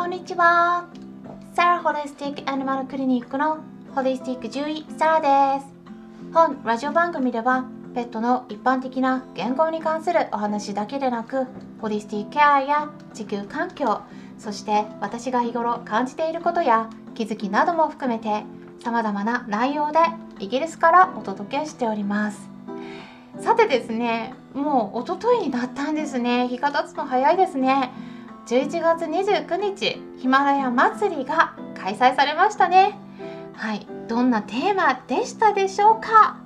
こんにちは。サラホリスティックアニマルクリニックのホリスティック獣医サラです。本ラジオ番組ではペットの一般的な言語に関するお話だけでなくホリスティックケアや地球環境そして私が日頃感じていることや気づきなども含めて様々な内容でイギリスからお届けしております。さてですねもう一昨日になったんですね。日が経つの早いですね。11月29日ヒマラヤ祭りが開催されましたね。はいどんなテーマでしたでしょうか？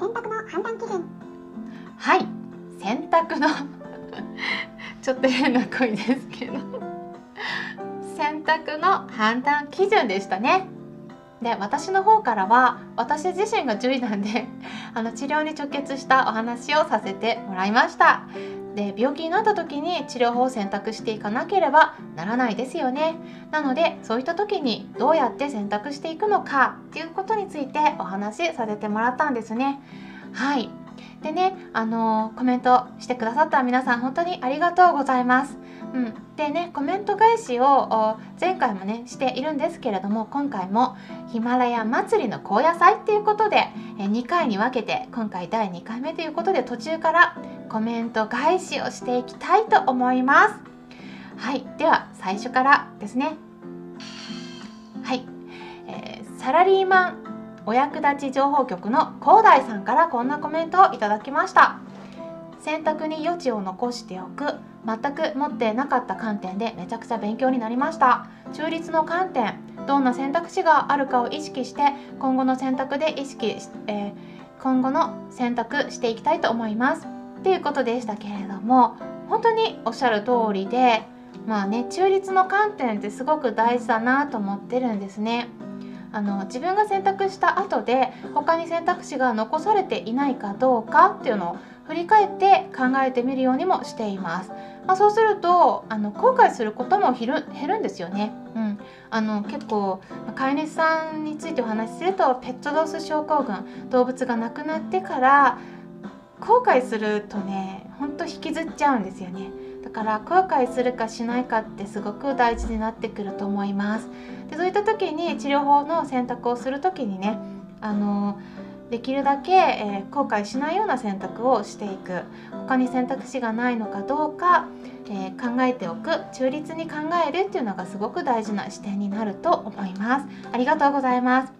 洗濯の判断基準。はい洗濯の ちょっと変な声ですけど。洗濯の判断基準でしたね。で私の方からは私自身が獣医なんであの治療に直結したお話をさせてもらいましたで病気になった時に治療法を選択していかなければならないですよね。なのでそういった時にどうやって選択していくのかっていうことについてお話しさせてもらったんですね。はい。でねあのコメントしてくださった皆さん本当にありがとうございます。うん、でねコメント返しを前回もねしているんですけれども今回もヒマラヤ祭りの高野菜っていうことで2回に分けて今回第2回目ということで途中からコメント返しをしていきたいと思います。はい。では最初からですね。はい、えー、サラリーマンお役立ち情報局の広大さんからこんなコメントをいただきました。選択に余地を残しておく。全く持ってなかった観点でめちゃくちゃ勉強になりました。中立の観点どんな選択肢があるかを意識して今後の選択で意識し、えー、今後の選択していきたいと思います。っていうことでしたけれども本当におっしゃる通りでまあね中立の観点ってすごく大事だなと思ってるんですね。あの自分が選択した後で他に選択肢が残されていないかどうかっていうのを振り返って考えてみるようにもしています。まあ、そうするとあの後悔することも減る減るんですよね。うん、あの結構飼い主さんについてお話しするとペットロス症候群動物が亡くなってから後悔するとねほんと引きずっちゃうんですよね。だから後悔するかしないかってすごく大事になってくると思います。でそういった時に治療法の選択をする時にねあのできるだけ、えー、後悔しないような選択をしていく。他に選択肢がないのかどうか、えー、考えておく。中立に考えるっていうのがすごく大事な視点になると思います。ありがとうございます。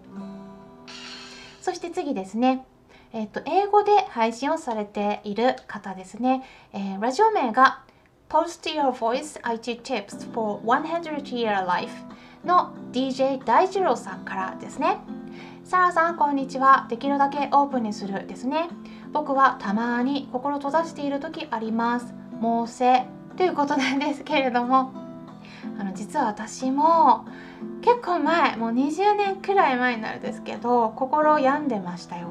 そして次ですね。えっ、と英語で配信をされている方ですね、えラジオ名が Post Your Voice IT Tips for 100 Year Life の DJ 大二郎さんからですね。サラさんこんにちは。できるだけオープンにするですね。僕はたまに心閉ざしている時あります。猛省ということなんですけれども。あの実は私も結構前もう20年くらい前になるんですけど心病んでましたよ。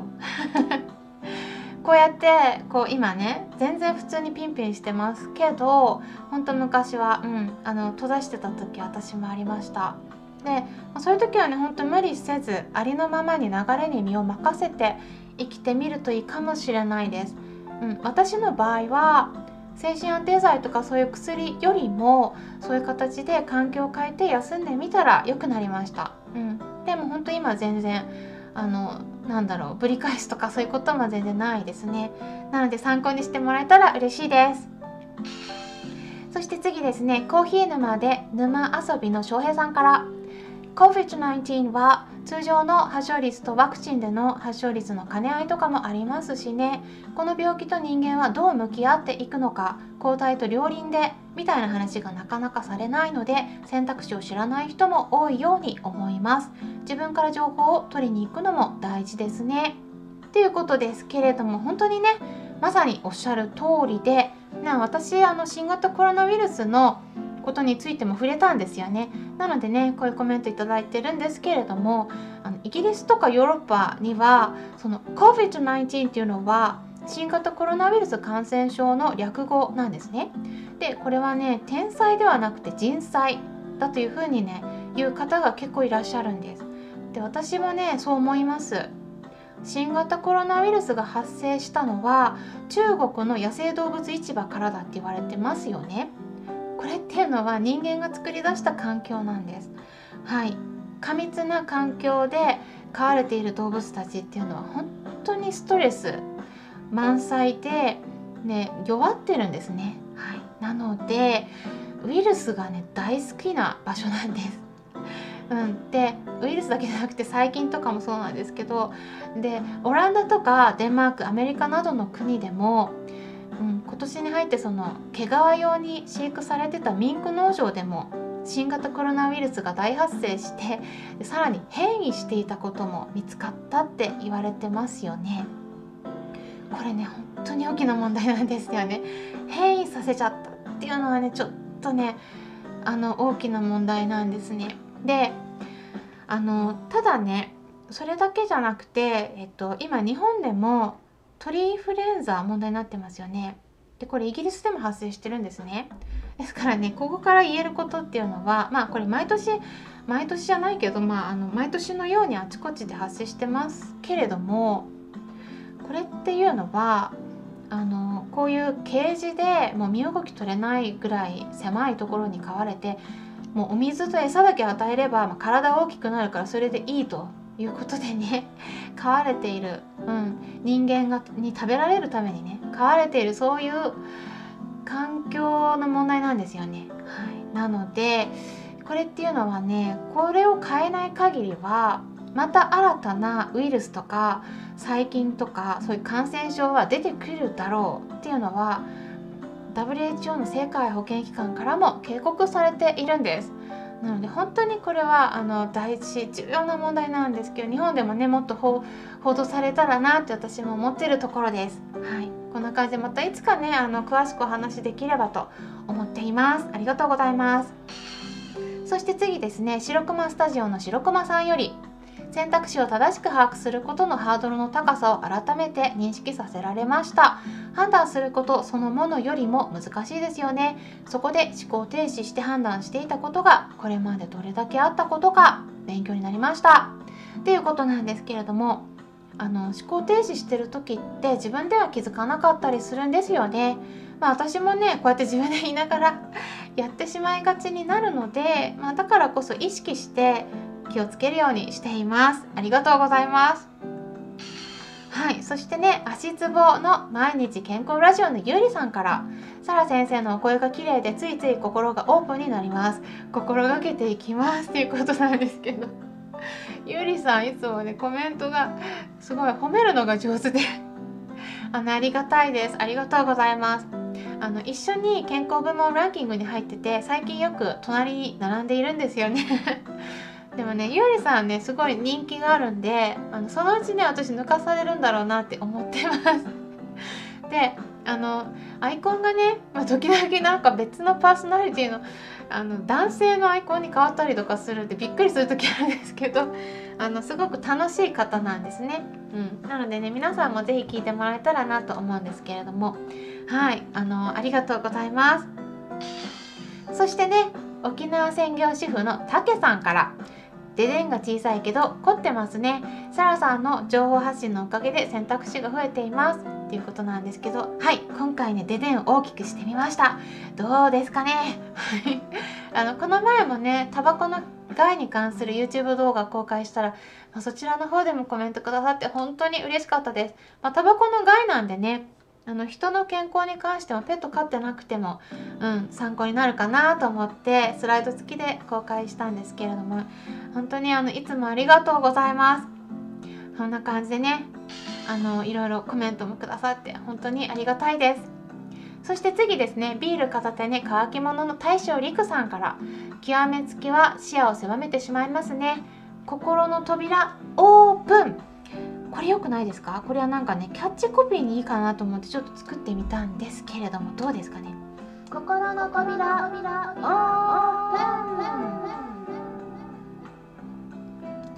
こうやってこう今ね全然普通にピンピンしてますけど本当昔は、うん、あの閉ざしてた時私もありました。でそういう時はねほんと無理せずありのままに流れに身を任せて生きてみるといいかもしれないです。うん、私の場合は精神安定剤とかそういう薬よりもそういう形で環境を変えて休んでみたら良くなりました。うん、でも本当今全然あのなんだろうぶり返すとかそういうことも全然ないですね。なので参考にしてもらえたら嬉しいです。そして次ですねコーヒー沼で沼遊びの翔平さんから COVID-19 は通常の発症率とワクチンでの発症率の兼ね合いとかもありますしね。この病気と人間はどう向き合っていくのか抗体と両輪でみたいな話がなかなかされないので選択肢を知らない人も多いように思います。自分から情報を取りに行くのも大事ですね。ということですけれども本当にねまさにおっしゃる通りで、ね、私あの新型コロナウイルスのことについても触れたんですよね。なのでねこういうコメント頂いてるんですけれどもあのイギリスとかヨーロッパにはその COVID-19 っていうのは新型コロナウイルス感染症の略語なんですね。でこれはね天災ではなくて人災だというふうにね言う方が結構いらっしゃるんです。で私もねそう思います。新型コロナウイルスが発生したのは中国の野生動物市場からだって言われてますよね。これっていうのは人間が作り出した環境なんです。はい。過密な環境で飼われている動物たちっていうのは本当にストレス満載で、ね、弱ってるんですね、はい、なのでウイルスがね大好きな場所なんです。うん、でウイルスだけじゃなくて細菌とかもそうなんですけどでオランダとかデンマークアメリカなどの国でも、今年に入ってその毛皮用に飼育されてたミンク農場でも新型コロナウイルスが大発生してさらに変異していたことも見つかったって言われてますよね。これね本当に大きな問題なんですよね。変異させちゃったっていうのはねちょっとねあの大きな問題なんですね。であのただねそれだけじゃなくて、えっと、今日本でも鳥インフルエンザ問題になってますよね。でこれイギリスでも発生してるんですね。ですからねここから言えることっていうのはまあこれ毎年毎年じゃないけど、まあ、あの毎年のようにあちこちで発生してますけれどもこれっていうのはあのこういうケージでもう身動き取れないぐらい狭いところに飼われてもうお水と餌だけ与えれば、まあ、体大きくなるからそれでいいということでね 飼われている、うん、人間がに食べられるためにね飼われているそういう環境の問題なんですよね。はい、なのでこれっていうのはねこれを変えない限りはまた新たなウイルスとか細菌とかそういう感染症は出てくるだろうっていうのは WHO の世界保健機関からも警告されているんですなので本当にこれはあの大事重要な問題なんですけど日本でもねもっと報道されたらなって私も思っているところです。はい。こんな感じでまたいつかねあの詳しくお話できればと思っています。ありがとうございます。そして次ですね白熊スタジオの白熊さんより選択肢を正しく把握することのハードルの高さを改めて認識させられました。判断することそのものよりも難しいですよね。そこで思考停止して判断していたことがこれまでどれだけあったことか勉強になりました。っていうことなんですけれどもあの思考停止してる時って自分では気づかなかったりするんですよね。まあ、私もねこうやって自分で言いながら やってしまいがちになるので、まあ、だからこそ意識して気をつけるようにしています。ありがとうございます。はいそしてね足つぼの毎日健康ラジオのゆうりさんからサラ先生のお声が綺麗でついつい心がオープンになります。心がけていきますっていうことなんですけど ゆうりさんいつもねコメントがすごい褒めるのが上手であのありがたいです。ありがとうございます。あの一緒に健康部門ランキングに入ってて最近よく隣に並んでいるんですよね。でもねゆうりさんねすごい人気があるんであのそのうちね私抜かされるんだろうなって思ってます。であのアイコンがね、まあ、時々なんか別のパーソナリティのあの男性のアイコンに変わったりとかするってびっくりする時あるんですけど あのすごく楽しい方なんですね、うん、なのでね皆さんも是非聞いてもらえたらなと思うんですけれども。はい。あのありがとうございます。そしてね沖縄専業主婦のたけさんからデデンが小さいけど凝ってますね。サラさんの情報発信のおかげで選択肢が増えています。っていうことなんですけどはい今回ねデデンを大きくしてみました。どうですかね？あのこの前もねタバコの害に関する YouTube 動画公開したら、まあ、そちらの方でもコメントくださって本当に嬉しかったです、まあ、タバコの害なんでねあの人の健康に関してもペット飼ってなくても、うん、参考になるかなと思ってスライド付きで公開したんですけれども本当にあのいつもありがとうございます。そんな感じでねあのいろいろコメントもくださって本当にありがたいです。そして次ですねビール片手に乾き物の大将陸さんから極めつきは視野を狭めてしまいますね。心の扉オープン。これ良くないですか？これはなんかねキャッチコピーにいいかなと思ってちょっと作ってみたんですけれどもどうですかね？心の扉。オー。プン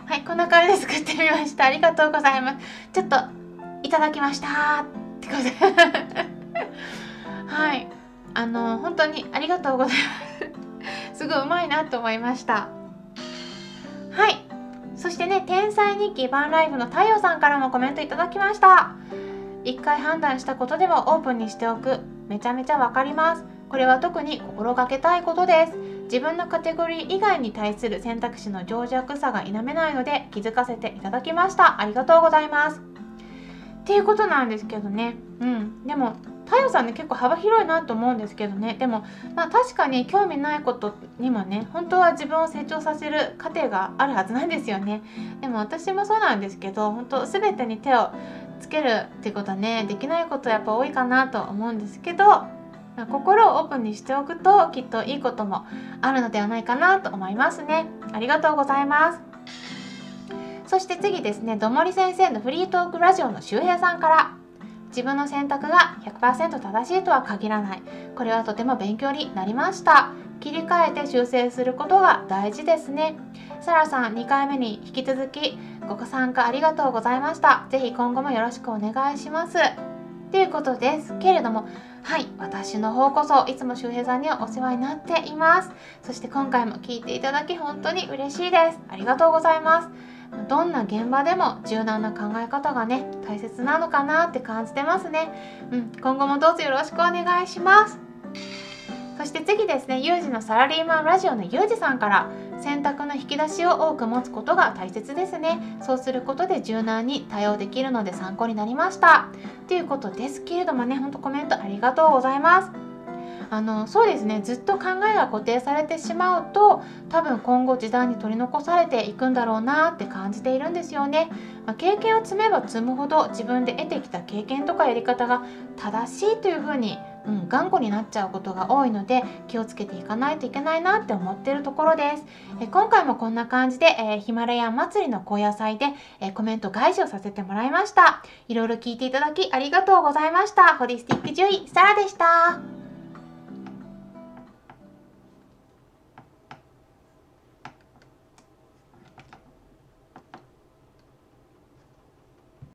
はいこんな感じで作ってみました。ありがとうございます。ちょっといただきました。ってことで。はい。あの本当にありがとうございます。すごいうまいなと思いました。そしてね天才日記バンライフの太陽さんからもコメントいただきました。一回判断したことでもオープンにしておく。めちゃめちゃわかります。これは特に心がけたいことです。自分のカテゴリー以外に対する選択肢の情弱さが否めないので気づかせていただきました。ありがとうございます。っていうことなんですけどね。うん。でも太陽さんね結構幅広いなと思うんですけどね。でもまあ確かに興味ないことにもね本当は自分を成長させる過程があるはずなんですよね。でも私もそうなんですけど本当全てに手をつけるってことはねできないことやっぱ多いかなと思うんですけど心をオープンにしておくときっといいこともあるのではないかなと思いますね。ありがとうございます。そして次ですねどもり先生のフリートークラジオの周平さんから。自分の選択が100%正しいとは限らない。これはとても勉強になりました。切り替えて修正することが大事ですね。サラさん2回目に引き続きご参加ありがとうございました。ぜひ今後もよろしくお願いします。ということですけれどもはい私の方こそいつも周平さんにはお世話になっています。そして今回も聞いていただき本当に嬉しいです。ありがとうございます。どんな現場でも柔軟な考え方がね大切なのかなって感じてますね、うん、今後もどうぞよろしくお願いしますそして次ですね、ユージのサラリーマンラジオのユージさんから選択の引き出しを多く持つことが大切ですね。そうすることで柔軟に対応できるので参考になりました。ということですけれどもね、ほんとコメントありがとうございます。あのそうですねずっと考えが固定されてしまうと多分今後時代に取り残されていくんだろうなって感じているんですよね、まあ、経験を積めば積むほど自分で得てきた経験とかやり方が正しいというふうにうん、頑固になっちゃうことが多いので気をつけていかないといけないなって思ってるところです。え今回もこんな感じで、えー、ヒマラヤン祭りの高野菜で、えー、コメント解除させてもらいました。いろいろ聞いていただきありがとうございました。ホリスティック獣医、サラでした。